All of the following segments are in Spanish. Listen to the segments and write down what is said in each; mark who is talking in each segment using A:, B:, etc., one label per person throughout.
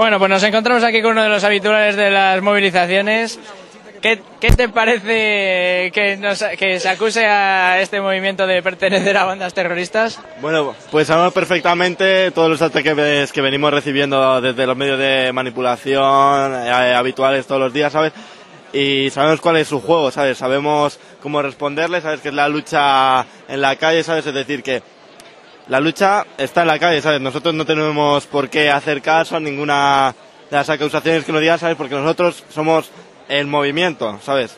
A: Bueno, pues nos encontramos aquí con uno de los habituales de las movilizaciones. ¿Qué, qué te parece que, se acuse a este movimiento de pertenecer a bandas terroristas?
B: Bueno, pues sabemos perfectamente todos los ataques que venimos recibiendo desde los medios de manipulación eh, habituales todos los días, ¿sabes? Y sabemos cuál es su juego, ¿sabes? Sabemos cómo responderle, ¿sabes? Que es la lucha en la calle, ¿sabes? Es decir, que la lucha está en la calle, ¿sabes? Nosotros no tenemos por qué hacer caso a ninguna de las acusaciones que nos digan, ¿sabes? Porque nosotros somos el movimiento, ¿sabes?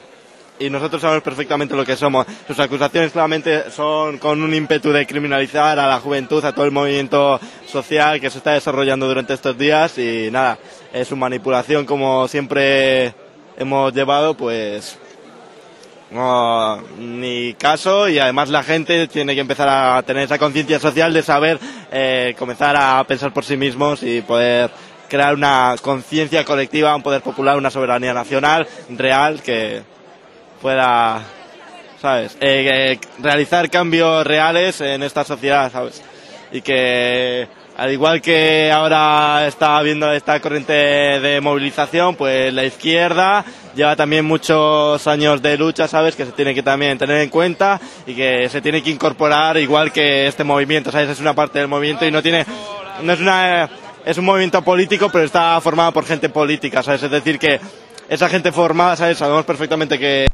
B: y nosotros sabemos perfectamente lo que somos. Sus acusaciones claramente son con un ímpetu de criminalizar a la juventud, a todo el movimiento social que se está desarrollando durante estos días y nada, es su manipulación como siempre hemos llevado, pues no, ni caso y además la gente tiene que empezar a tener esa conciencia social de saber eh, comenzar a pensar por sí mismos y poder crear una conciencia colectiva, un poder popular, una soberanía nacional real que pueda, ¿sabes? Eh, eh, realizar cambios reales en esta sociedad, ¿sabes? Y que, al igual que ahora está habiendo esta corriente de movilización, pues la izquierda lleva también muchos años de lucha, ¿sabes? Que se tiene que también tener en cuenta y que se tiene que incorporar igual que este movimiento, ¿sabes? Es una parte del movimiento y no tiene, no es una, es un movimiento político, pero está formado por gente política, ¿sabes? Es decir, que esa gente formada, ¿sabes? Sabemos perfectamente que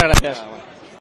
A: para terra